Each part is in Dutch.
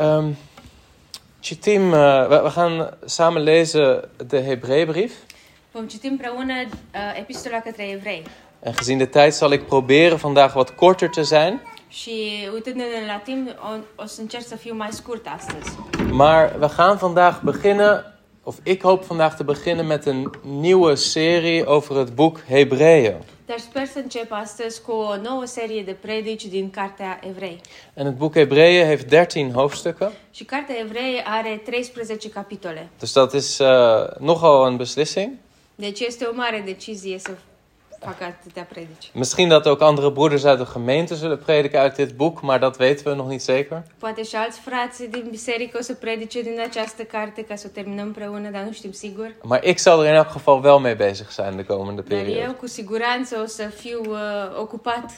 Um, citim, uh, we, we gaan samen lezen de Hebreeënbrief. Vom citi împreună uh, epistola către evrei. En gezien de tijd zal ik proberen vandaag wat korter te zijn. Și uitându-ne la timp, o, o să încerc să fiu mai scurt astăzi. Maar we gaan vandaag beginnen, of ik hoop vandaag te beginnen met een nieuwe serie over het boek Hebreeën. Dar sper să încep astăzi cu o nouă serie de predici din Cartea Evrei. En het boek Hebreeën heeft 13 hoofdstukken. Și Cartea Evrei are 13 capitole. Dus dat is uh, nogal een beslissing. Deci este o mare decizie să fac atâtea predici. Misschien dat ook andere broeders uit de gemeente zullen prediken uit dit boek, maar dat weten we nog niet zeker. Poate și alți frați din biserică o să predice din această carte ca să o terminăm împreună, dar nu știm sigur. Maar ik zal er in elk geval wel mee bezig zijn de komende Dar eu periode. cu siguranță o să fiu uh, ocupat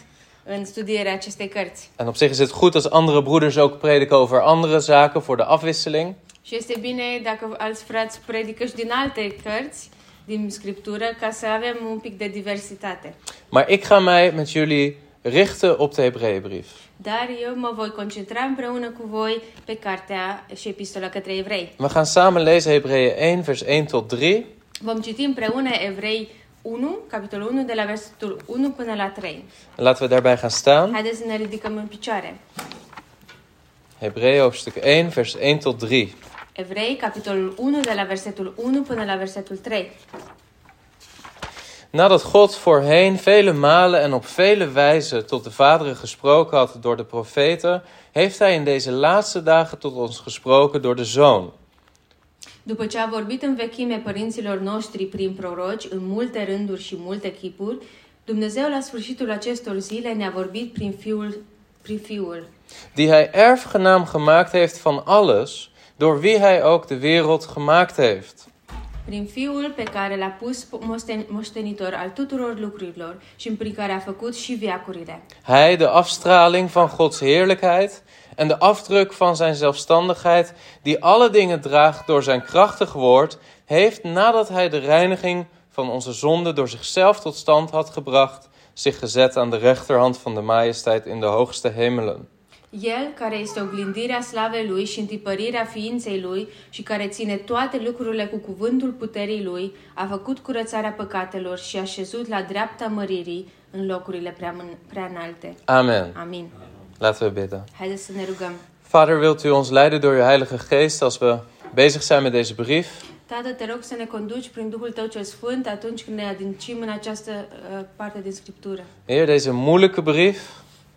în studierea acestei cărți. En op zich is het goed als andere broeders ook prediken over andere zaken voor de afwisseling. Și este bine dacă alți frați predică și din alte cărți din Scriptură ca să avem un pic de diversitate. Maar ik ga mij met jullie richten op de Hebreeënbrief. Dar eu mă voi concentra împreună cu voi pe cartea și epistola către evrei. We gaan samen lezen Hebreeën 1, vers 1 tot 3. Vom citi împreună Evrei 1, capitolul 1, de la versetul 1 până la 3. Laten we daarbij gaan staan. Haideți să ne ridicăm în picioare. Hebreeën hoofdstuk 1, vers 1 tot 3. Evrei, capitolul 1, de la versetul 1 până la versetul 3. Nadat God voorheen vele malen en op vele wijzen tot de vaderen gesproken had door de profeten, heeft hij in deze laatste dagen tot ons gesproken door de Zoon. După ce a vorbit în vechime părinților noștri prin proroci, în multe rânduri și multe chipuri, Dumnezeu la sfârșitul acestor zile ne-a vorbit prin Fiul, prin Fiul, Die hij erfgenaam gemaakt heeft van alles, door wie hij ook de wereld gemaakt heeft. prin Fiul pe care l-a pus moșten- moștenitor al tuturor lucrurilor și prin care a făcut și viacurile. Hij, de afstraling van Gods heerlijkheid en de afdruk van zijn zelfstandigheid, die alle dingen draagt door zijn krachtig woord, heeft nadat hij de reiniging van onze zonde door zichzelf tot stand had gebracht, zich gezet aan de rechterhand van de majesteit in de hoogste hemelen. El, care este oglindirea slavei lui și întipărirea ființei lui și care ține toate lucrurile cu cuvântul puterii lui, a făcut curățarea păcatelor și a șezut la dreapta măririi în locurile prea, prea înalte. Amen. Amin. Laten we bidden. Haideți să ne rugăm. Vader, wilt u ons leiden door uw Heilige Geest als we bezig zijn met deze brief? Tată, te rog să ne conduci prin Duhul Tău cel Sfânt atunci când ne adâncim în această uh, parte din Scriptură. Heer, deze moeilijke brief,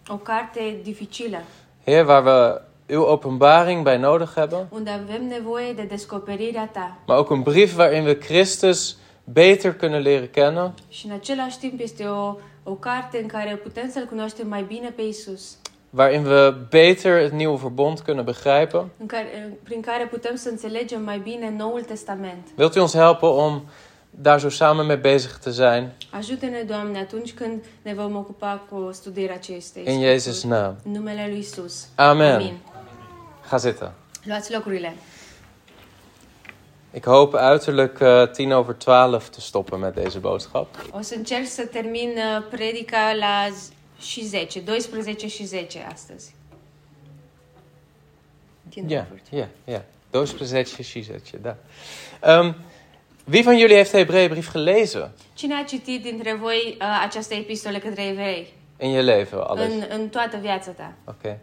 O carte dificilă, Heer, waar we uw openbaring bij nodig hebben. unde avem nevoie de descoperirea Ta. Maar ook een brief waarin we Christus beter kunnen leren kennen. Și în același timp este o, o carte în care putem să-L cunoaștem mai bine pe Isus. Waarin we beter het nieuwe verbond kunnen begrijpen. în care, prin care putem să înțelegem mai bine Noul Testament. Wilt u ons helpen om daar zo samen mee bezig te zijn? Ajută-ne, Doamne, atunci când ne vom ocupa cu studierea acestei. In Jezus' naam. În numele lui Isus. Amen. Amin. Ga zitten. Luați locurile. Ik hoop uiterlijk eh, tien over twaalf te stoppen met deze boodschap. O să încerc să termin uh, predica la și 10, 12 și 10 astăzi. Ja, ja, ja. Doosbezetje, shizetje, da. Um, wie van jullie heeft de Hebreeënbrief gelezen Cine a citit dintre voi uh, această epistolă către evrei in je leven? Alles? în, în toată viața ta? Oké.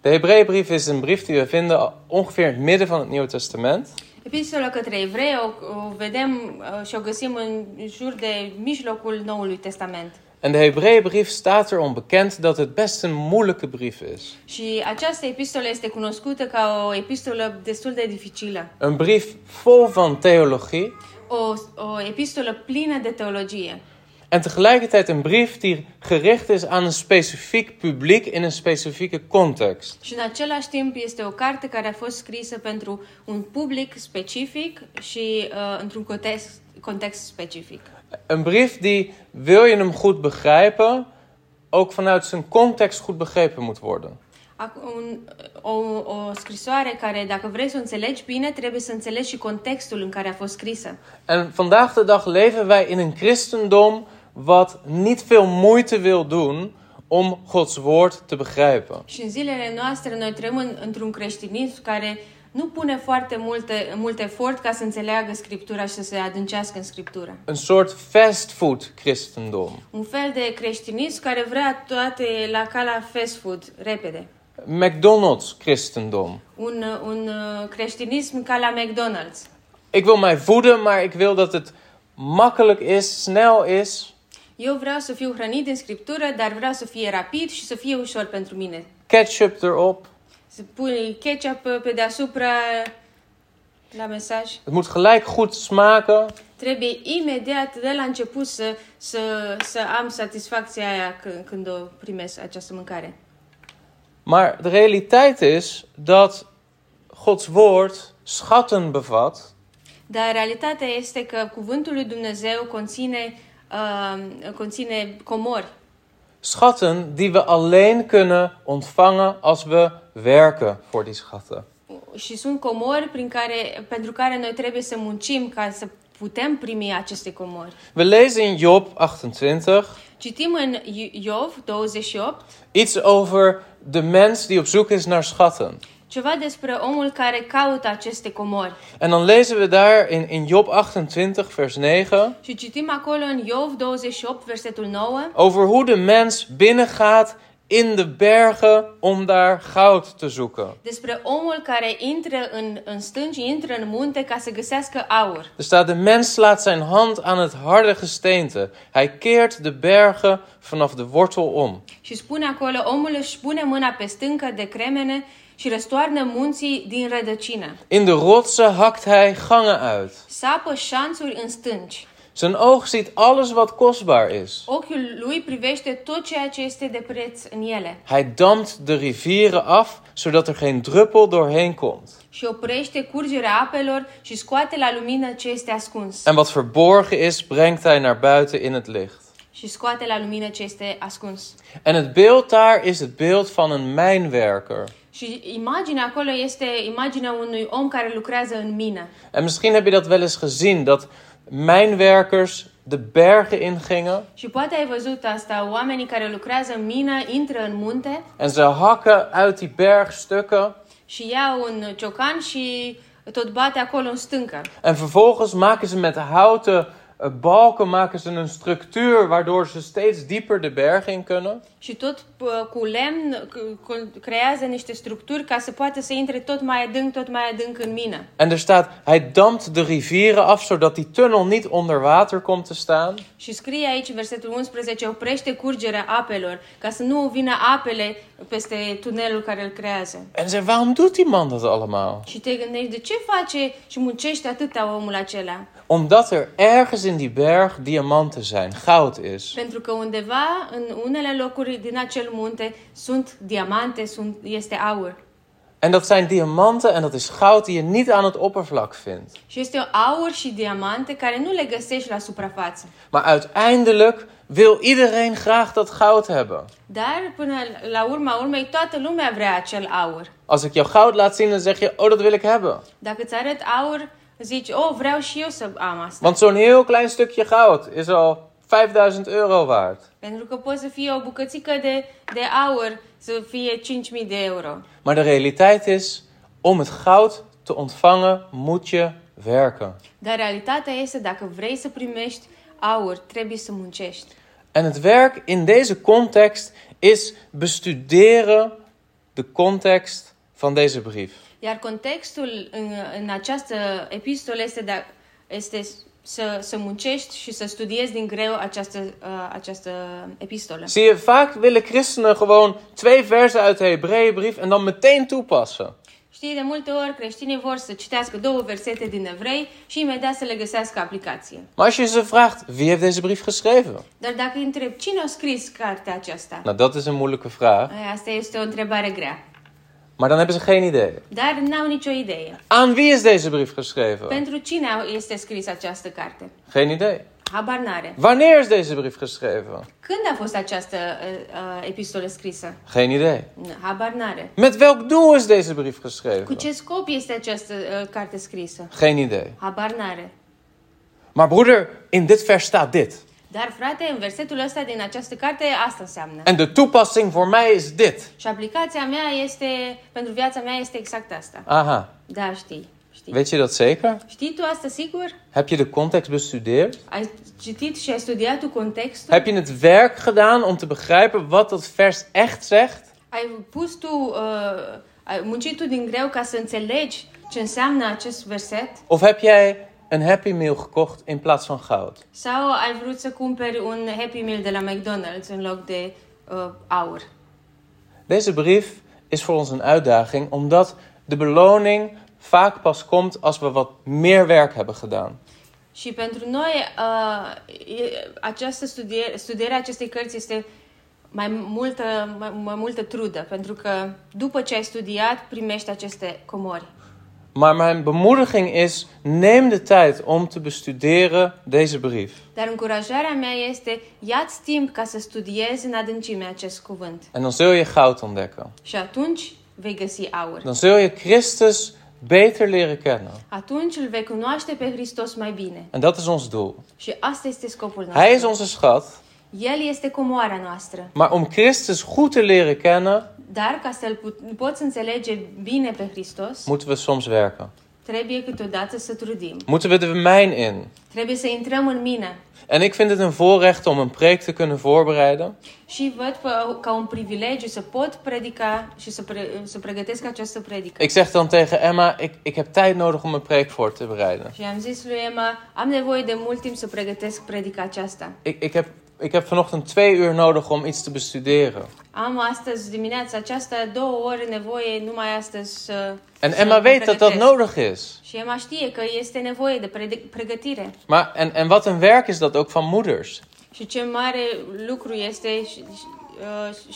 De Hebreeënbrief is een brief die we vinden ongeveer in het midden van het Nieuwe Testament. Epistola către evrei o, o vedem uh, și o găsim în jur de mijlocul Noului Testament. En de Hebreeënbrief staat erom bekend dat het best een moeilijke brief is. Și această epistolă este cunoscută ca o epistolă destul de dificilă. Een brief vol van theologie O, o epistolă plină de teologie. en tegelijkertijd een brief die gericht is aan een specifiek publiek in een specifieke context. Și în același timp este o carte care a fost scrisă pentru un public specific și uh, într-un context, context specific. Een brief die, wil je hem goed begrijpen, ook vanuit zijn context goed begrepen moet worden. Ac- Un, o, o scrisoare care, dacă vrei să o înțelegi bine, trebuie să înțelegi și contextul în care a fost scrisă. En vandaag de dag leven wij in een christendom wat niet veel moeite wil doen om Gods woord te begrijpen. Și în zilele noastre noi trăim în, într-un creștinism care nu pune foarte multe, mult efort ca să înțeleagă Scriptura și să se adâncească în Scriptură. Een soort fastfood christendom. Un fel de creștinism care vrea toate la ca la fast food, repede. McDonald's christendom. Un, un uh, creștinism ca la McDonald's. Ik wil mij voeden, maar ik wil dat het makkelijk is, snel is. Eu vreau să fiu hrănit din Scriptură, dar vreau să fie rapid și să fie ușor pentru mine. Ketchup erop. Să pui ketchup pe deasupra la mesaj. Het moet gelijk goed smaken. Trebuie imediat, de la început, să, să, să am satisfacția aia când, când o primesc această mâncare. Maar de realiteit is dat Gods woord schatten bevat Dar realitatea este că cuvântul lui Dumnezeu conține, uh, conține comori. Schatten die we alleen kunnen ontvangen als we werken voor die schatten. Și sunt comori prin care, pentru care noi trebuie să muncim ca să putem primi aceste comori. We lezen in Job 28 Citim în I- Iov 28 iets over de mens die op zoek is naar schatten. ceva despre omul care caută aceste comori. En dan lezen we daar in, in Job 28, vers 9, Și citim acolo în Iov 28, versetul 9, over hoe de mens binnengaat in de bergen om daar goud te zoeken. despre omul care intră în, în stânci, intră în munte ca să găsească aur. Er staat, de mens slaat zijn hand aan het harde gesteente. Hij keert de bergen vanaf de wortel om. Și spune acolo, omul își pune mâna pe stâncă de cremene și răstoarnă munții din rădăcină. In de rotsen hakt hij gangen uit. Sapă șanțuri în stânci. Zijn oog ziet alles wat kostbaar is. Ochiul lui privește tot ceea ce este de preț în ele Hij dampt de rivieren af, zodat er geen druppel doorheen komt. și oprește curgerea apelor și scoate la lumină ce este ascuns. En wat verborgen is, brengt hij naar buiten in het licht. Și scoate la lumină ce este ascuns. En het beeld daar is het beeld van een mijnwerker. Și imaginea acolo este imaginea unui om care lucrează în mină. En misschien heb je dat wel eens gezien, dat mijnwerkers de bergen ingingen Și poate ai văzut asta, oamenii care lucrează în mină intră în munte en ze hakken uit die bergstukken și iau un ciocan și tot bate acolo în stâncă. en vervolgens maken ze met houten balken maken ze een structuur waardoor ze steeds dieper de berg in kunnen. Și tot uh, cu lemn c- c- creează niște structuri ca să poată să intre tot mai adânc, tot mai adânc în mină. En er staat, hij dampt de rivieren af zodat die tunnel niet onder water komt te staan. Și scrie aici în versetul 11, oprește curgerea apelor, ca să nu vină apele peste tunelul care îl creează. En ze, waarom doet die man dat allemaal? Și te gândești, de ce face și muncește atâta omul acela? Omdat er ergens in die berg diamanten zijn, goud is. Pentru că undeva, în unele locuri din acel munte, sunt diamante, sunt, este aur. En dat zijn diamanten en dat is goud die je niet aan het oppervlak vindt. Și este aur și diamante care nu le găsești la suprafață. Maar uiteindelijk wil iedereen graag dat goud hebben. Dar, până la urma urmei, toată lumea vrea acel aur. Als ik jou goud laat zien, dan zeg je, oh, dat wil ik hebben. Dacă îți arăt aur, zici, oh, vreau și eu să am asta. Want zo'n heel klein stukje goud is al 5000 euro waard. Pentru că poate să fie o bucățică de, de aur să fie 5.000 de euro. Maar de realiteit is, om het goud te ontvangen, moet je werken. Dar realitatea este, dacă vrei să primești aur, trebuie să muncești. En het werk in deze context is bestuderen de context van deze brief. Iar contextul în, în această epistolă este, de, este să, să muncești și să studiezi din greu această, uh, această epistolă. Zie je, vaak willen christenen gewoon twee versen uit de Hebreeënbrief en dan meteen toepassen. Știi, de multe ori creștinii vor să citească două versete din evrei și imediat să le găsească aplicație. Maar als je ze vraagt, wie heeft deze brief geschreven? Dar dacă îi întreb cine a scris cartea aceasta, Nou, dat is een moeilijke vraag. Ai, asta este o întrebare grea. Maar dan hebben ze geen idee. Dar n-au nicio idee. Aan wie is deze brief geschreven? Pentru cine este scris această carte? Geen idee. Habar n-are. Wanneer is deze brief geschreven? Când a fost această uh, epistolă scrisă? Geen idee. Habar n-are. Met welk doel is deze brief Cu geschreven? ce scop este această uh, carte scrisă? Geen idee. Habar n-are. Maar broeder, in dit vers staat dit. Dar, frate, în versetul ăsta din această carte, asta înseamnă. En de toepassing voor mij is dit. Și aplicația mea este, pentru viața mea este exact asta. Aha. Da, știi. știi. Weet je dat zeker? Știi tu asta sigur? Heb je de context bestudeerd? Ai citit și ai studiat tu contextul? Heb je het werk gedaan om te begrijpen wat dat vers echt zegt? Ai pus tu, uh, ai muncit tu din greu ca să înțelegi ce înseamnă acest verset? Of heb jij een Happy Meal gekocht in plaats van goud? Sau ai vrut să cumperi un Happy Meal de la McDonald's în loc de uh, aur? Deze brief is voor ons een uitdaging omdat de beloning vaak pas komt als we wat meer werk hebben gedaan. Și pentru noi, uh, e- această studiere, studierea acestei cărți este mai multă, mai, mai multă trudă, pentru că după ce ai studiat, primești aceste comori. Maar mijn bemoediging is: neem de tijd om te bestuderen deze brief. Dar încurajarea mea este, ia-ți timp ca să studiezi în adâncime acest cuvânt. En dan zul je goud ontdekken. Și atunci vei găsi aur. Dan zul je Christus beter leren kennen. Atunci îl vei cunoaște pe Hristos mai bine. En dat is ons doel. Și asta este scopul Hij is nostru. onze schat. El este comoara noastră. Maar om Christus goed te leren kennen, Dar ca să-L poți înțelege bine pe Hristos, moeten we soms werken. trebuie câteodată să trudim. Moeten we de mijn in. Trebuie să intrăm în mine. En ik vind het een voorrecht om een preek te kunnen voorbereiden. Și văd ca un privilegiu să pot predica și să, pre, să pregătesc această predică. Ik zeg dan tegen Emma, ik, ik heb tijd nodig om een preek voor te bereiden. Și am zis lui Emma, am nevoie de mult timp să pregătesc predica aceasta. Ik, ik, heb, ik heb vanochtend twee uur nodig om iets te bestuderen. Am astăzi dimineața aceasta două ore nevoie numai astăzi să En Emma weet dat dat nodig is. Și Emma știe că este nevoie de pregătire. Maar, en, en wat een werk is dat ook van moeders. Și ce mare lucru este și,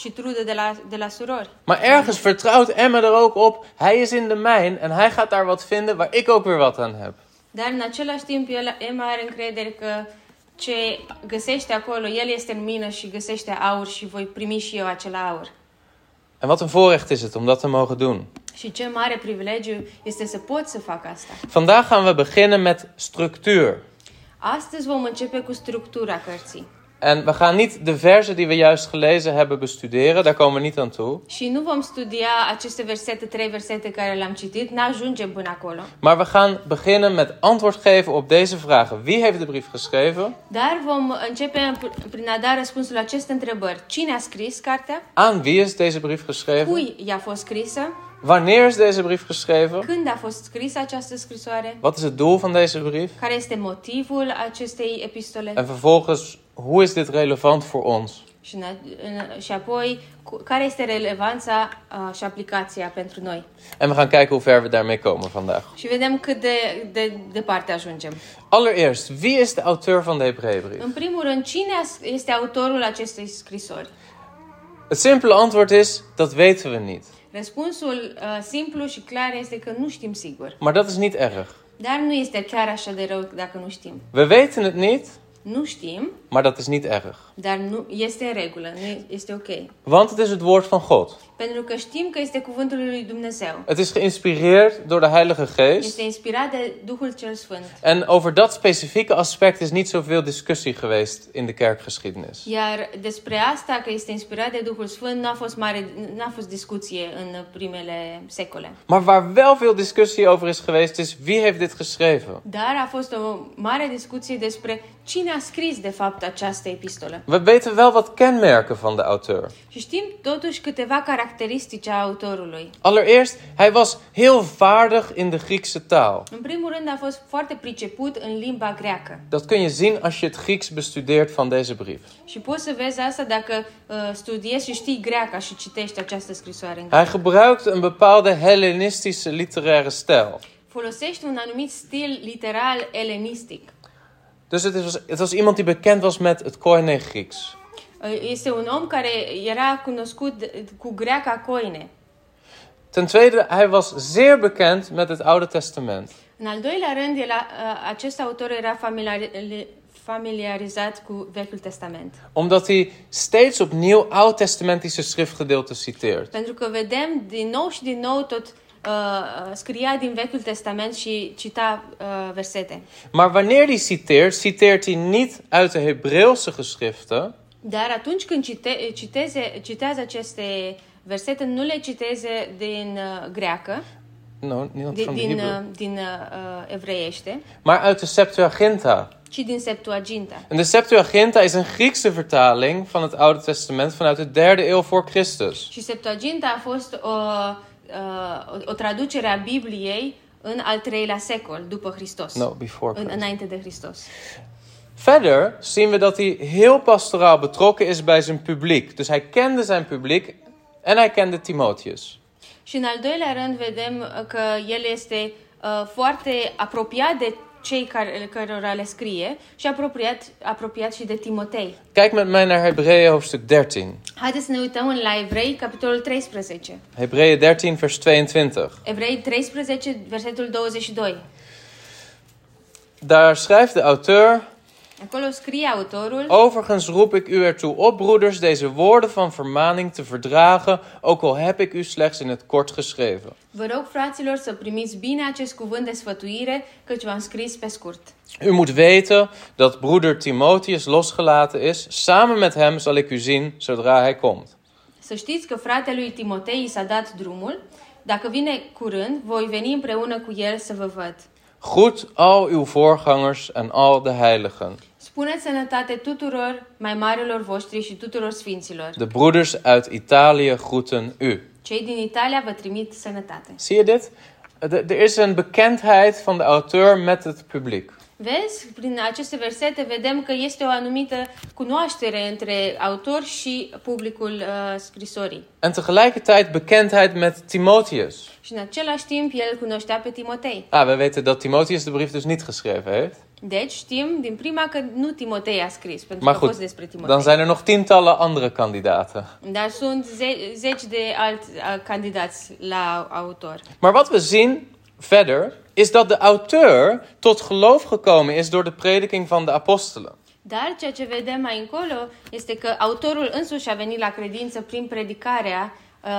uh, trudă de la, de la surori. Maar ergens vertrouwt Emma er ook op. Hij is in de mijn en hij gaat daar wat vinden waar ik ook weer wat aan heb. Dar în același timp Emma are încredere că ce găsește acolo, el este în mină și găsește aur și voi primi și eu acel aur. En wat een voorrecht is het om dat te mogen doen. Și ce mare privilegiu este să pot să fac asta. Vandaag gaan we beginnen met structuur. Astăzi vom începe cu structura cărții. En we gaan niet de versen die we juist gelezen hebben bestuderen, daar komen we niet aan toe. Și nu vom studia aceste versete, trei versete care le-am citit, n-ajungem până acolo. Maar we gaan beginnen met antwoord geven op deze vragen. Wie heeft de brief geschreven? Dar vom începe p- prin a da răspunsul la aceste întrebări. Cine a scris cartea? Aan wie is deze brief geschreven? Cui i-a fost scrisă? Wanneer is deze brief geschreven? Când a fost scrisă această scrisoare? Wat is het doel van deze brief? Care este motivul acestei epistole? En vervolgens, hoe is dit relevant voor ons? Și, în, și apoi, care este relevanța uh, și aplicația pentru noi? En we gaan kijken hoe ver we daarmee komen vandaag. Și vedem cât de, de departe ajungem. Allereerst, wie is de auteur van de Hebreeënbrief? În primul rând, cine este autorul acestei scrisori? Het simpele antwoord is, dat weten we niet. Răspunsul uh, simplu și clar este că nu știm sigur. Maar dat is niet erg. Dar nu este chiar așa de rău dacă nu știm. We weten het niet, Nu știm, maar dat is niet erg. dar nu este în regulă, nu este ok. Want het is het woord van God. Pentru că știm că este cuvântul lui Dumnezeu. Het is geïnspireerd door de Heilige Geest. Este inspirat de Duhul cel Sfânt. En over dat specifieke aspect is niet zoveel discussie geweest in de kerkgeschiedenis. Iar despre asta, că este inspirat de Duhul Sfânt, nu a fost, mare, n-a fost discuție în primele secole. Maar waar wel veel discussie over is geweest, is wie heeft dit geschreven? Dar a fost o mare discuție despre cine a scris, de fapt, această epistolă. We weten wel wat kenmerken van de auteur. Și știm totuși câteva caracteristici a autorului. Allereerst, hij was heel vaardig in de Griekse taal. În primul rând a fost foarte priceput în limba greacă. Dat kun je zien als je het Grieks bestudeert van deze brief. Și poți să vezi asta dacă uh, studiezi și știi greaca și citești această scrisoare în Hij greacă. gebruikte een bepaalde Hellenistische literaire stijl. Folosește un anumit stil literal elenistic. Dus het was, het was iemand die bekend was met het Koine Grieks. Uh, Este un om care era cunoscut cu greaca coine. Ten tweede, hij was zeer bekend met het Oude Testament. În al doilea rând, el, a- uh, acest autor era familiari- familiarizat cu Vechiul Testament. Omdat hij steeds opnieuw oud-testamentische schriftgedeelten citeert. Pentru că vedem din nou și din nou tot uh, scria din Vechiul Testament și cita uh, versete. Maar wanneer hij citeert, citeert hij niet uit de Hebreeuwse geschriften, Dar atunci când cite, citeze, citează aceste versete, nu le citeze din uh, greacă, no, niet din, van de din, Hebrew, uh, din uh, uh, evreiește, maar uit de Septuaginta. ci din Septuaginta. En de Septuaginta is een Griekse vertaling van het Oude Testament vanuit de derde eeuw voor Christus. Și Septuaginta a fost o, uh, o, o traducere a Bibliei în al treilea secol după Hristos. No, before În, Christ. înainte de Hristos. Verder zien we dat hij heel pastoraal betrokken is bij zijn publiek. Dus hij kende zijn publiek en hij kende Timotheus. Și în al doilea rând vedem uh, că el este uh, foarte apropiat de cei care, cărora le scrie și apropiat, apropiat și de Timotei. Kijk met mij naar Hebreeën hoofdstuk 13. Haideți să ne uităm în la Evrei, capitolul 13. Hebreeën 13, vers 22. Evrei 13, versetul 22. Daar schrijft de auteur: Overigens roep ik u ertoe op, broeders, deze woorden van vermaning te verdragen, ook al heb ik u slechts in het kort geschreven. Vă rog, fraților, să primiți bine acest cuvânt de sfătuire, căci v-am scris pe scurt. U moet weten dat broeder Timotheus losgelaten is. Samen met hem zal ik u zien zodra hij komt. Să știți că fratelui Timotei i s-a dat drumul. Dacă vine curând, voi veni împreună cu el să vă văd. Groet al uw voorgangers en al de heiligen. Spuneți sănătate tuturor mai marilor voștri și tuturor sfinților. De broeders uit Italië groeten u. Cei din Italia vă trimit sănătate. Zie je dit? Er is een bekendheid van de auteur met het publiek. Vezi, prin aceste versete vedem că este o anumită cunoaștere între autor și publicul uh, scrisorii. En tegelijkertijd bekendheid met Timotheus. Și în același timp el cunoștea pe Timotei. Ah, we weten dat Timotheus de brief dus niet geschreven heeft. Deci știm din prima că nu Timotei a scris, pentru Maar că a fost goed, despre Timotei. dan zijn er nog tientallen andere kandidaten. Dar sunt ze- zeci de alți uh, candidați la autor. Maar wat we zien verder is dat de auteur tot geloof gekomen is door de prediking van de apostelen. Dar ceea ce vedem mai încolo este că autorul însuși a venit la credință prin predicarea uh,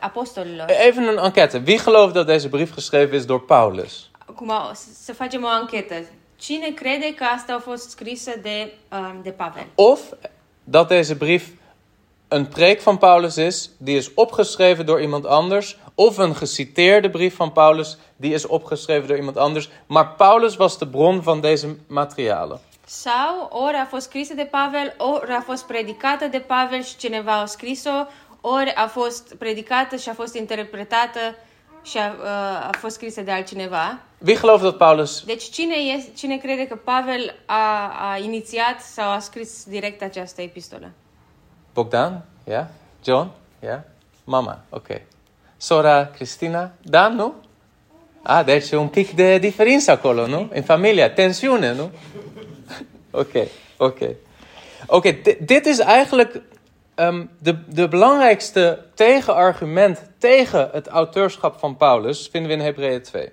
apostolilor. Even een enquête. Wie gelooft dat deze brief geschreven is door Paulus? Acum să facem o anchetă. Cine crede că asta a fost scrisă de, uh, de Pavel? Of dat deze brief een preek van Paulus is, die is opgeschreven door iemand anders. Of een geciteerde brief van Paulus, die is opgeschreven door iemand anders. Maar Paulus was de bron van deze materialen. Sau ori a fost scrisă de Pavel, ori a fost predicată de Pavel și cineva a scris-o, ori a fost predicată și a fost interpretată și a, uh, a fost scrisă de altcineva. Wie gelooft dat Paulus Deci cine, e, cine crede că Pavel a, a inițiat sau a scris direct această epistolă? Bogdan? Ja? John? Ja? Mama? Oké. Sora Cristina? Dan? Ah, deci un pic de diferență acolo, nu? In familia, tensiune, nu? Oké, oké. Oké, di- dit is eigenlijk ehm, de, de belangrijkste tegenargument tegen het auteurschap van Paulus, vinden we in Hebreeën 2.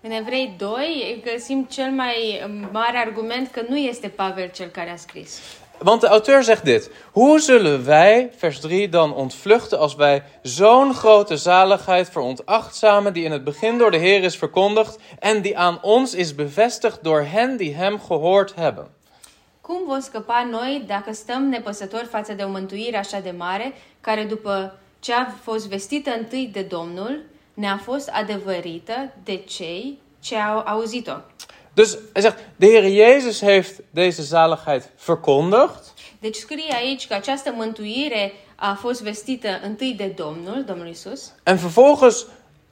În Evrei 2 găsim cel mai mare argument că nu este Pavel cel care a scris. Want de auteur zegt dit. Hoe zullen wij, vers 3, dan ontvluchten als wij zo'n grote zaligheid veronachtzamen die in het begin door de Heer is verkondigd en die aan ons is bevestigd door hen die hem gehoord hebben? Cum vom scăpa noi dacă stăm nepăsători față de o mântuire așa de mare, care după ce a fost vestită întâi de Domnul, ne-a fost adevărită de cei ce au auzit-o? Dus hij zegt, de Heer Jezus heeft deze zaligheid verkondigd. Deci scrie aici că această mântuire a fost vestită întâi de Domnul, Domnul Isus, En vervolgens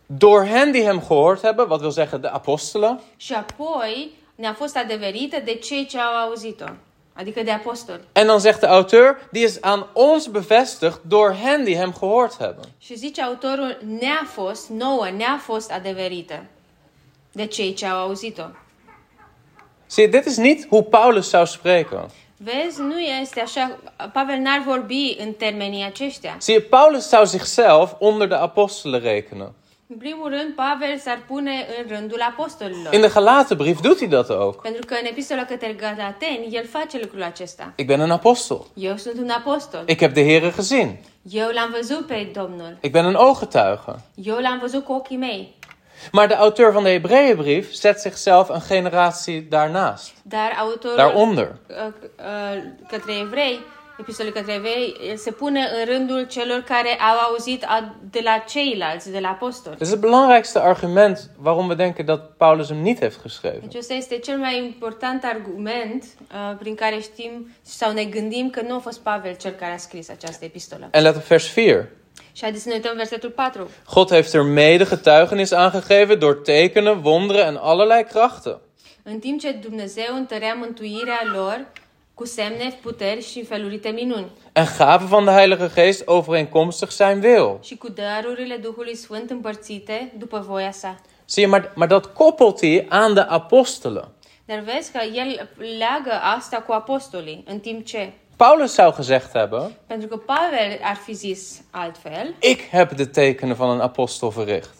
door hen die hem gehoord hebben, wat wil zeggen de apostelen. și apoi ne-a fost adeverită de cei ce au auzit-o, adică de apostoli. En dan zegt de auteur, die is aan ons bevestigd door hen die hem gehoord hebben. Și zice autorul, ne-a fost, nouă, ne-a fost adeverită de cei ce au auzit-o. Zie je, dit is niet hoe Paulus zou spreken. Vezi, nu este așa, Pavel n-ar vorbi în termenii aceștia. Zie je, Paulus zou zichzelf onder de apostelen rekenen. În primul rând, Pavel s-ar pune în rândul apostolilor. In de Galatenbrief doet hij dat ook. Pentru că în epistola către Galateni, el face lucrul acesta. Ik ben een apostel. Eu sunt un apostol. Ik heb de Here gezien. Eu l-am văzut pe Domnul. Ik ben een ooggetuige. Eu l-am văzut cu ochii mei. Maar de auteur van de Hebreeënbrief zet zichzelf een generatie daarnaast. Dar autorul Daaronder. uh, uh, către evrei, epistolul către evrei, se pune în rândul celor care au auzit de la ceilalți, de la apostoli. Dat is het belangrijkste argument waarom we denken dat Paulus hem niet heeft geschreven. Deci ăsta este cel mai important argument uh, prin care știm sau ne gândim că nu a fost Pavel cel care a scris această epistolă. En let op vers 4. Și să ne uităm versetul 4. God heeft er mede getuigenis aangegeven door tekenen, wonderen en allerlei krachten. În timp ce Dumnezeu întărea mântuirea lor cu semne, puteri și felurite minuni En gaven van de Heilige Geest overeenkomstig zijn wil. și cu darurile Duhului Sfânt împărțite după voia sa. Zie je, maar, maar dat koppelt hij aan de apostelen. Dar vezi că el leagă asta cu apostolii, în timp ce, Paulus zou gezegd hebben: pentru că Pavel ar fi zis altfel, Ik heb de tekenen van een apostel verricht.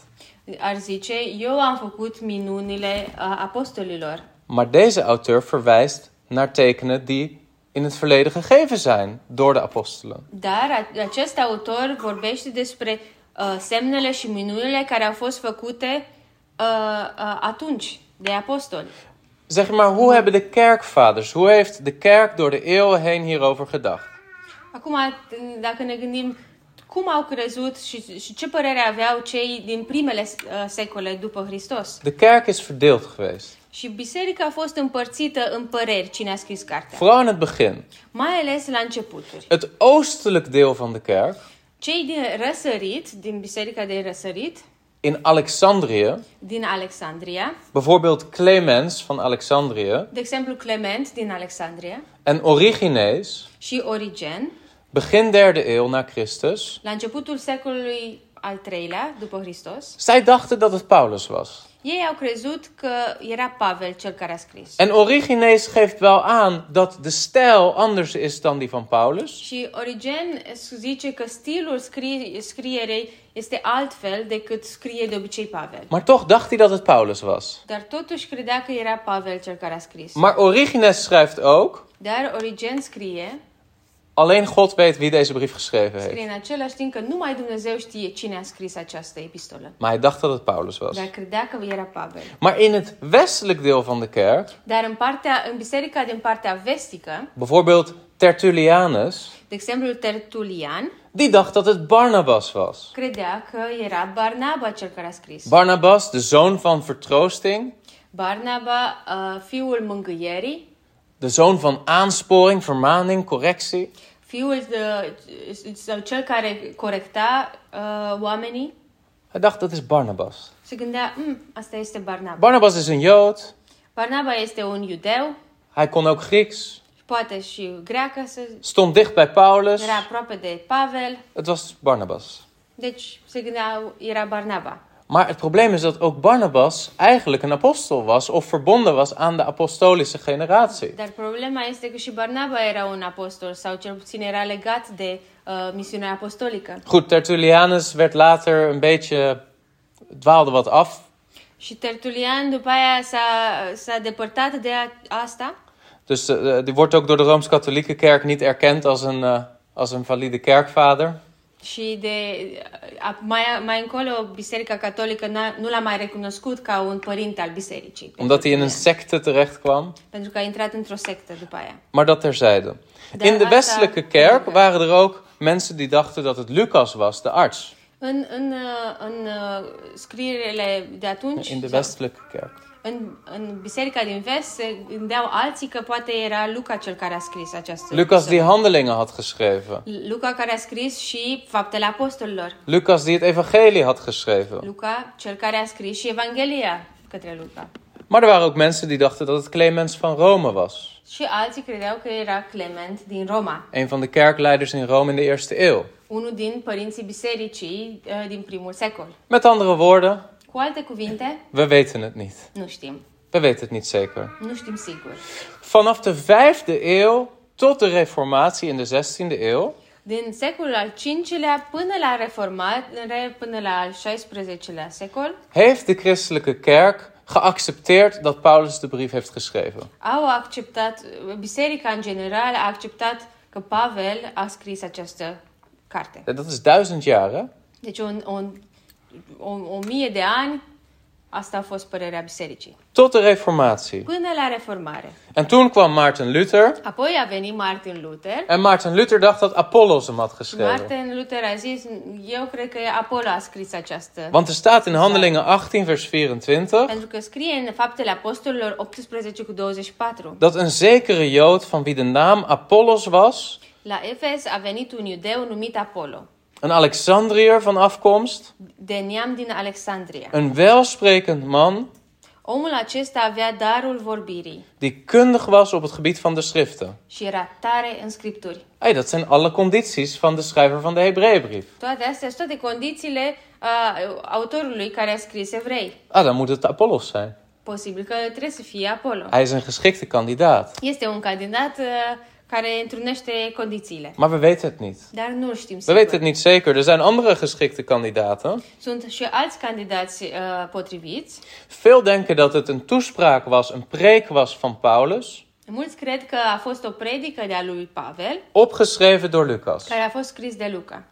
ar zice, eu am făcut minunile uh, apostolilor. Maar deze auteur verwijst naar tekenen die in het verleden gegeven zijn door de apostelen. Dar a- acest autor vorbește despre uh, semnele și minunile care au fost făcute uh, uh, atunci de apostoli. Zeg maar, hoe hebben de kerkvaders, hoe heeft de kerk door de eeuwen heen hierover gedacht? Acum, dacă ne gândim cum au crezut și, și ce părere aveau cei din primele uh, secole după Hristos. De kerk is verdeeld geweest. Și biserica a fost împărțită în păreri, cine a scris cartea. Vooral in het begin. Mai ales la începuturi. Het oostelijk deel van de kerk, Cei din răsărit, din biserica de răsărit, in Alexandrië, din Alexandria, bijvoorbeeld Clemens van Alexandrië. De exemplu Clement din Alexandria. En Origenes, și Origen, begin derde eeuw na Christus, la începutul secolului al III-lea după Hristos, zij dachten dat het Paulus was. Ei au crezut că era Pavel cel care a scris. En Origenes geeft wel aan dat de stijl anders is dan die van Paulus. Și Origen zice că stilul scrie, scrierei este altfel decât scrie de obicei Pavel. Maar toch dacht hij dat het Paulus was. Dar totuși credea că era Pavel cel care a scris. Maar Origenes schrijft ook, Dar Origen scrie, alleen God weet wie deze brief geschreven scrie heeft. în același timp că numai Dumnezeu știe cine a scris această epistolă. Maar hij dacht dat het Paulus was. Dar credea că era Pavel. Maar in het westelijk deel van de kerk, Dar în, partea, în biserica din partea vestică, bijvoorbeeld Tertullianus, de exemplu Tertulian, die dacht dat het Barnabas was. credea că era Barnaba cel care a scris. Barnabas, de zoon van vertroosting, Barnaba, uh, fiul mângâierii, de zoon van aansporing, vermaning, correctie. Fiul sau cel care corecta uh, oamenii, Hij dacht dat is Barnabas. se gândea, "Mm, asta este Barnaba. Barnabas is een Jood. Barnaba este un iudeu, Hij kon ook Grieks. poate și greacă, să, Stond dicht bij Paulus. era aproape de Pavel, Het was Barnabas. deci se gândea, era Barnaba. Maar het probleem is dat ook Barnabas eigenlijk een apostel was of verbonden was aan de apostolische generatie. Dar problema este că și Barnaba era un apostol sau cel puțin era legat de uh, misiunea apostolică. Goed, Tertullianus werd later een beetje, dwaalde wat af. Și Tertulian după aia s-a, s-a depărtat de a, asta Dus eh, die wordt ook door de Rooms-Katholieke Kerk niet erkend als een, eh, als een valide kerkvader. Și de mai, mai încolo Biserica Catolică nu l-a mai recunoscut ca un părinte al bisericii. Omdat hij in een secte terecht kwam. Pentru că a intrat într-o sectă după aia. Maar dat terzijde. Daar In de westelijke kerk waren er ook mensen die dachten dat het Lucas was, de arts. În, în, uh, în uh, scrierile de atunci, In de westelijke kerk. În, în biserica din vest, se gândeau alții că poate era Luca cel care a scris această Lucas die epistolă. handelingen had geschreven. Luca care a scris și Faptele Apostolilor. Lucas die het evangelie had geschreven. Luca, cel care a scris și Evanghelia către Luca. Maar er waren ook mensen die dachten dat het Clemens van Rome was. Și alții credeau că era Clement din Roma, Een van de kerkleiders in Rome in de eerste eeuw. unul din părinții bisericii uh, din primul secol. Met andere woorden, Cu alte cuvinte, we weten het niet. nu știm. We weten het niet zeker. Nu știm sigur. Vanaf de vijfde eeuw tot de reformatie in de 16e eeuw Din secolul al V-lea până la reformare, până la al XVI-lea secol, heeft de christelijke kerk geaccepteerd dat Paulus de brief heeft geschreven. au acceptat, biserica în general a acceptat că Pavel a scris această carte. Dat is duizend jaar, hè? Deci o, o, o, o mie de ani, asta a fost părerea bisericii. Tot de reformatie. Până la reformare. En toen kwam Maarten Luther. Apoi a venit Martin Luther. En Maarten Luther dacht dat Apollos hem had geschreven. Martin Luther a zis, eu cred că Apollo a scris această. Want er staat in Handelingen 18, vers 24, Pentru că scrie în Faptele Apostolilor 18 cu 24. dat een zekere Jood van wie de naam Apollos was, La Efes a venit un iudeu numit Apollo, een Alexandriër van afkomst, de neam din Alexandria. een welsprekend man Omul acesta avea darul vorbirii die kundig was op het gebied van de schriften. și era tare în scripturi. Hey, dat zijn alle condities van de schrijver van de Hebreeënbrief. Toate astea sunt toate condițiile uh, autorului care a scris evrei. Ah, dan moet het Apollos zijn. Posibil că trebuie să fie Apollo. Hij is een geschikte kandidaat. Este un candidat uh, care întrunește condițiile. Maar we weten het niet. Dar nu știm We weten het niet zeker. Er zijn andere geschikte kandidaten. Sunt și alți candidați uh, potriviți. Veel denken dat het een toespraak was, een preek was van Paulus, Mulți cred că a fost o predică de-a lui Pavel, opgeschreven door Lucas. care a fost scris de Luca.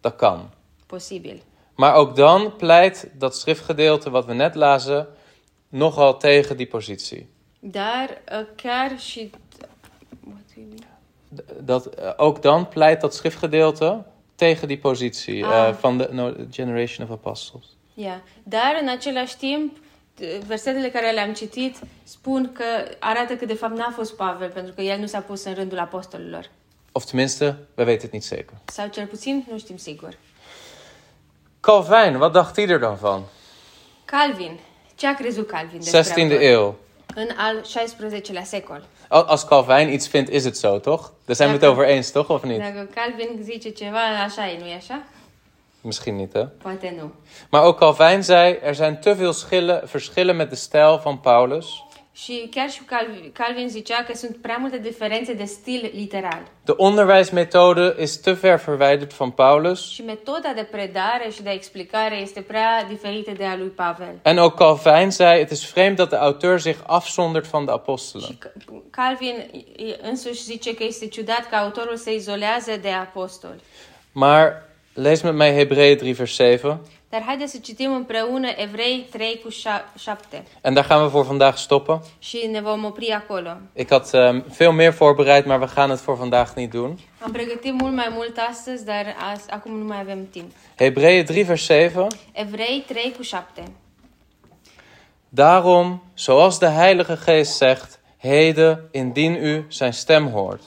Dat kan. Posibil. Maar ook dan pleit dat schriftgedeelte wat we net lazen nogal tegen die positie. Dar uh, chiar și... Dat, eh, ook dan pleit dat schriftgedeelte tegen die positie eh, Ah. van de no, Generation of Apostles. Yeah. Dar în același timp, versetele care le-am citit spun că arată că de fapt n-a fost Pavel, pentru că el nu s-a pus în rândul apostolilor. Of tenminste, we weten het niet zeker. Sau cel puțin nu știm sigur. Calvijn, wat dacht hij er dan van? Calvin. Ce a crezut Calvin despre 16e autor? eeuw. În al 16-lea secol. Al- Als Calvijn iets vindt, is het zo, toch? Daar zijn we het over eens, toch? Of niet? Dacă Calvin zice ceva, așa e, nu-i așa? Misschien niet, hè? Poate nu. Maar ook Calvijn zei, er zijn te veel schillen, verschillen met de stijl van Paulus. Și chiar și Calvin, Calvin zicea că sunt prea multe diferențe de stil literal. De onderwijsmethode is te ver verwijderd van Paulus. Și metoda de predare și de explicare este prea diferită de a lui Pavel. En ook Calvijn zei, het is vreemd dat de auteur zich afzondert van de apostelen. Și Calvin însuși zice că este ciudat că autorul se izolează de apostoli. Maar lees met mij Hebreeën 3 vers 7. Dar haideți să citim împreună Evrei 3 cu 7 En daar gaan we voor vandaag stoppen. și ne vom opri acolo. Ik had eh, veel meer voorbereid, maar we gaan het voor vandaag niet doen. Am pregătit mult mai mult astăzi, dar azi, acum nu mai avem timp. Hebreeën 3 vers 7. Evrei 3 cu 7. Daarom, zoals de Heilige Geest zegt, heden indien u zijn stem hoort.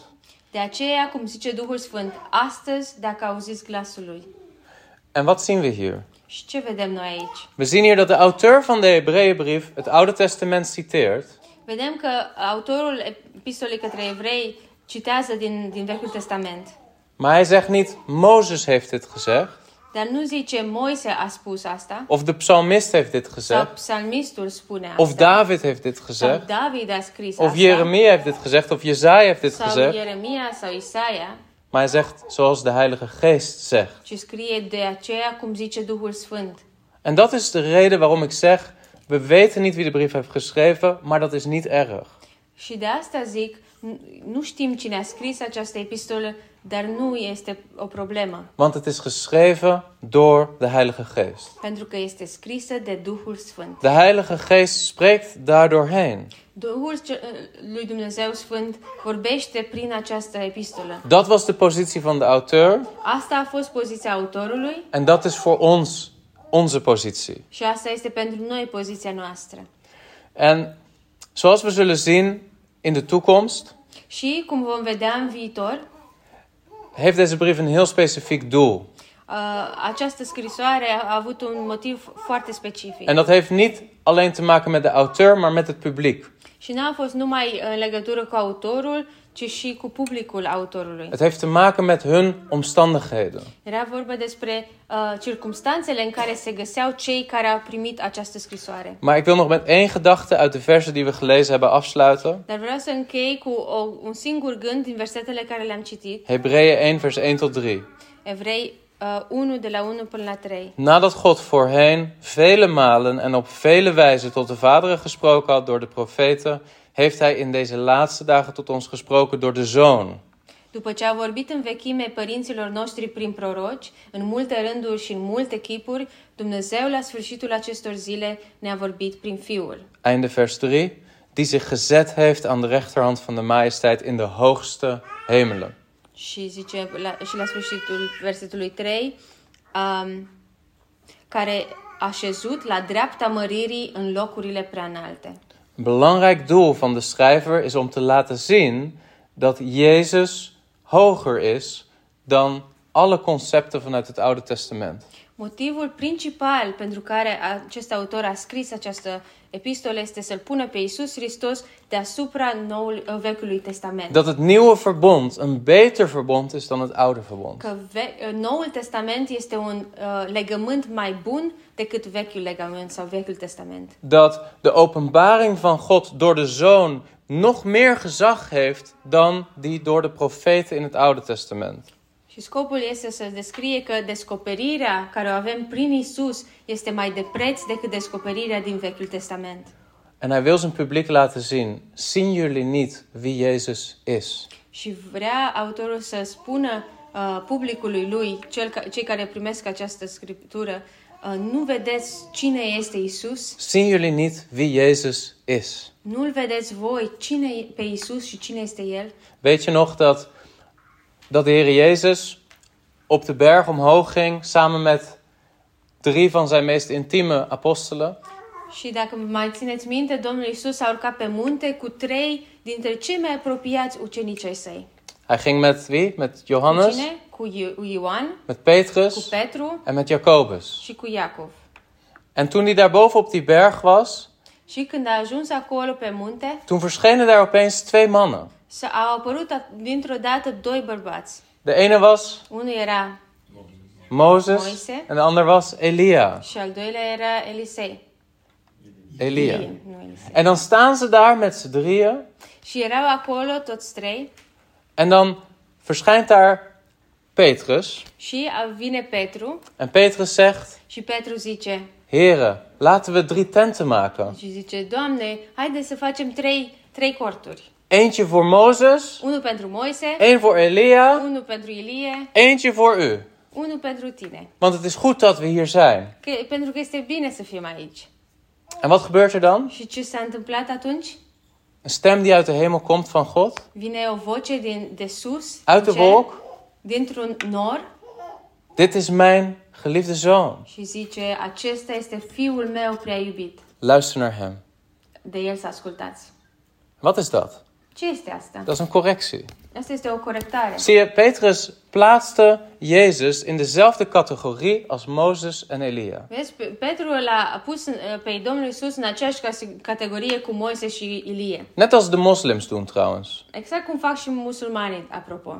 De aceea, cum zice Duhul Sfânt, astăzi, dacă auziți glasul lui. En wat zien we hier? Aici? We zien hier dat de auteur van de Hebreeënbrief het Oude Testament citeert. Vedem că autorul epistolei către evrei citează din, din Vechiul Testament. Maar hij zegt niet, Mozes heeft dit gezegd. Dar nu zice Moise a spus asta, Of de psalmist heeft dit sau gezegd. psalmistul spune asta, Of David heeft dit sau gezegd. David a scris Of asta, Jeremia heeft dit gezegd. Of Jezaja heeft dit sau gezegd. Ieremia sau Isaia, Maar hij zegt, zoals de Heilige Geest zegt. ci scrie de aceea cum zice Duhul Sfânt. En dat is de reden waarom ik zeg, we weten niet wie de brief heeft geschreven, maar dat is niet erg. Și de asta zic, nu- știm cine a scris această epistolă, dar nu este o problemă, Want het is geschreven door de Heilige Geest. pentru că este scrisă de Duhul Sfânt. De Heilige Geest spreekt daardoorheen. Duhul ce- lui Dumnezeu Sfânt vorbește prin această epistolă. Dat was de positie van de auteur Asta a fost poziția autorului en dat is voor ons onze positie. și asta este pentru noi poziția noastră. En zoals we zullen zien in de toekomst, Și cum vom vedea în viitor, heeft deze brief een heel specifiek doel. Uh, această scrisoare a avut un motiv foarte specific. En dat heeft niet alleen te maken met de auteur, maar met het publiek. Și n-a fost numai în legătură cu autorul, ci și cu publicul autorului. Het heeft te maken met hun omstandigheden. Era vorba despre uh, circumstanțele în care se găseau cei care au primit această scrisoare. Maar ik wil nog met één gedachte uit de versen die we gelezen hebben afsluiten. Dar vreau să închei cu o, un singur gând din versetele care le-am citit. Hebreeën 1, vers 1 tot 3. Evrei uh, 1 de la 1 până la 3. Nadat God voorheen vele malen en op vele wijzen tot de vaderen gesproken had door de profeten, heeft hij in deze laatste dagen tot ons gesproken door de Zoon. După ce a vorbit în vechime părinților noștri prin proroci, în multe rânduri și în multe chipuri, Dumnezeu la sfârșitul acestor zile ne-a vorbit prin Fiul. Einde vers 3. Die zich gezet heeft aan de rechterhand van de majesteit in de hoogste hemelen. Și zice la, și la sfârșitul versetului 3, um, care la dreapta măririi în locurile. Een belangrijk doel van de schrijver is om te laten zien dat Jezus hoger is dan alle concepten vanuit het Oude Testament. Motivul principal pentru care acest autor a scris această epistolă este să-l pună pe Isus Hristos deasupra noul, Vechiului Testament. Dat het nieuwe verbond een beter verbond is dan het oude verbond. Că ve- Noul Testament este un uh, legământ mai bun decât Vechiul Legământ sau Vechiul Testament. Dat de openbaring van God door de Zoon nog meer gezag heeft dan die door de profeten in het Oude Testament. Și scopul este să descrie că descoperirea care o avem prin Isus este mai de preț decât descoperirea din Vechiul Testament. En hij wil zijn publiek laten zien: zien jullie niet wie Jezus is? Și vrea autorul să spună uh, publicului lui, cel ca, cei care primesc această scriptură, uh, nu vedeți cine este Isus, Zien jullie niet wie Jezus is? nu-l vedeți voi cine e pe Isus și cine este El. Weet je nog dat, dat de Heer Jezus op de berg omhoog ging samen met drie van zijn meest intieme apostelen? Și dacă mai țineți minte, Domnul Isus a urcat pe munte cu trei dintre cei mai apropiați ucenici ai săi. Hij ging met wie? Met Cu Johannes, cine? Cu Io- Ioan, met cu Petrus Petru en met Jacobus. și cu Iacov. En toen hij daar boven op die berg was, Și când a ajuns acolo pe munte, toen verschenen daar opeens twee mannen. S- au apărut dintr-o dată doi bărbați. De ene was Unul era Mozes Moise. en de ander was Elia. și al doilea era Elisei. Elia. nu Elisei. En dan staan ze daar met z'n drieën Și erau acolo toți trei en dan verschijnt daar Petrus. și vine Petru En Petrus zegt, și Petru zice Heren, laten we drie tenten maken. și zice, Doamne, haide să facem trei, trei corturi. Eentje voor Mozes, Unul pentru Moise, één voor Elia, unul pentru Ilie, eentje voor u. unul pentru tine. Want het is goed dat we hier zijn. Că, pentru că este bine să fim aici. En wat gebeurt er dan? Și ce s-a întâmplat atunci? Een stem die uit de hemel komt van God, Vine o voce din, de sus, uit de wolk. dintr-un nor Dit is mijn geliefde zoon. și zice, acesta este fiul meu prea iubit. Luister naar hem. De el să ascultați. Wat is dat? Ce este asta? Dat is een correctie. Asta este o corectare. Zie je, Petrus plaatste Jezus in dezelfde categorie als Mozes en Elia. Vezi, Pe- Petru l-a pus în- pe Domnul Isus în aceeași categorie cu Moise și Ilie. Net als de moslims doen trouwens. Exact cum fac și musulmanii, apropo.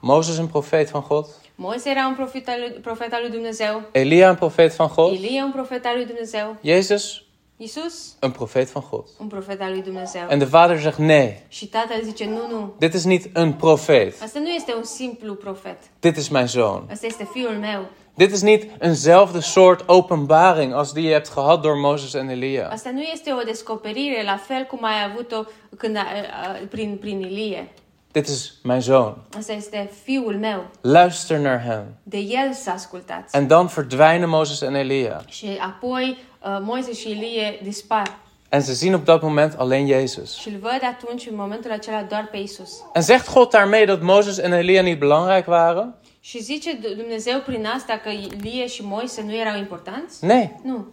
Mozes een profeet van God. Moise era un profet al lui, profet al lui Dumnezeu, Elia een profeet van God. Ilie un profet al lui Dumnezeu, Jezus Isus een profeet van God. un profet al lui Dumnezeu. En de vader zegt nee, Și tatăl zice, nu, nu, dit is niet een profeet. asta nu este un simplu profet, Dit is mijn zoon. asta este fiul meu. Dit is niet eenzelfde soort openbaring als die je hebt gehad door Mozes en Elia. Asta nu este o descoperire la fel cum ai avut-o când a, a, prin, prin Ilie. Dit is mijn zoon. Asta este fiul meu. Luister naar hem. De el să ascultați. En dan verdwijnen Mozes en Elia. Și apoi uh, Moise și Ilie dispar. En ze zien op dat moment alleen Jezus. Și îl văd atunci, în momentul acela, doar pe Isus. En zegt God daarmee dat Mozes en Elia niet belangrijk waren? Și zice Dumnezeu prin asta că Ilie și Moise nu erau importanți? Nee. Nu.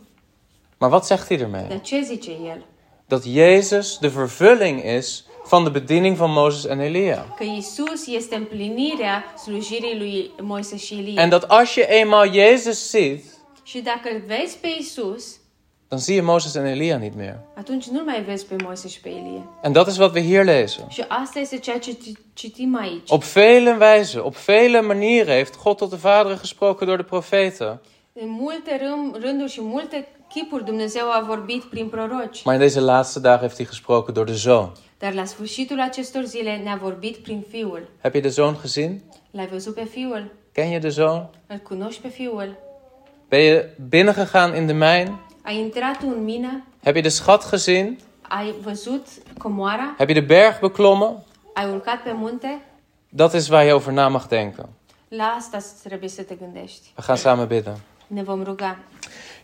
Maar wat zegt hij ermee? Dar ce zice el? Dat Jezus de vervulling is van de bediening van Mozes en Elia. Că Isus este împlinirea slujirii lui Moise și Ilie. En dat als je eenmaal Jezus ziet, Și dacă îl vezi pe Isus, dan zie je Mozes en Elia niet meer. atunci nu-l mai vezi pe Moise și pe Elie. En dat is wat we hier lezen. Și asta este ceea ce ci- citim aici. Op vele wijzen, op vele manieren heeft God tot de vaderen gesproken door de profeten. În multe rânduri și multe chipuri Dumnezeu a vorbit prin proroci. Maar in deze laatste dagen heeft hij gesproken door de zoon. Dar la sfârșitul acestor zile ne-a vorbit prin Fiul. Heb je de zoon gezien? L-ai văzut pe Fiul? Ken je de zoon? Îl cunoști pe Fiul? Ben je binnengegaan in de mijn? Heb je de schat gezien? Ai văzut comoara? Heb je de berg beklommen? Ai urcat pe munte? Dat is waar je over na mag denken. La asta trebuie să te gândești. We gaan samen bidden. Ne vom ruga.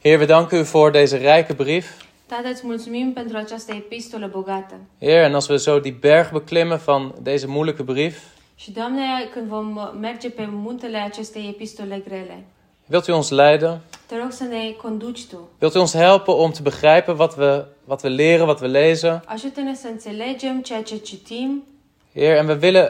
Heer, we danken u voor deze rijke brief. Tată, îți mulțumim pentru această epistolă bogată. Heer, en als we zo die berg beklimmen van deze moeilijke brief, Și, Doamne, când vom merge pe muntele acestei epistole grele, wilt u ons leiden? te rog să ne conduci Tu. Wilt u ons helpen om te begrijpen wat we, wat we leren, wat we lezen? Ajută-ne să înțelegem ceea ce citim Heer, en we willen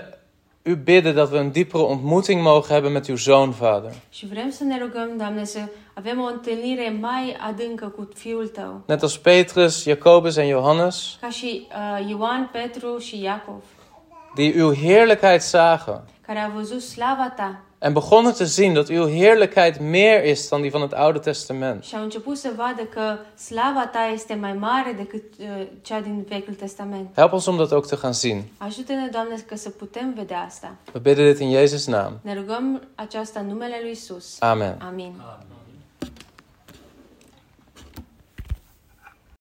u bidden dat we een diepere ontmoeting mogen hebben met uw zoon, Vader. și vrem să ne rugăm, Doamne, să avem o întâlnire mai adâncă cu Fiul Tău. Net als Petrus, Jacobus en Johannes, Ca și uh, Ioan, Petru și Iacov, die uw heerlijkheid zagen care au văzut slava Ta en begonnen te zien dat uw heerlijkheid meer is dan die van het Oude Testament. și au început să vadă că slava Ta este mai mare decât cea din Vechiul Testament. Help ons om dat ook te gaan zien. Ajută-ne, Doamne, că să putem vedea asta. We bidden dit in Jezus' naam. Ne rugăm aceasta în numele Lui Isus. Amen. Amin.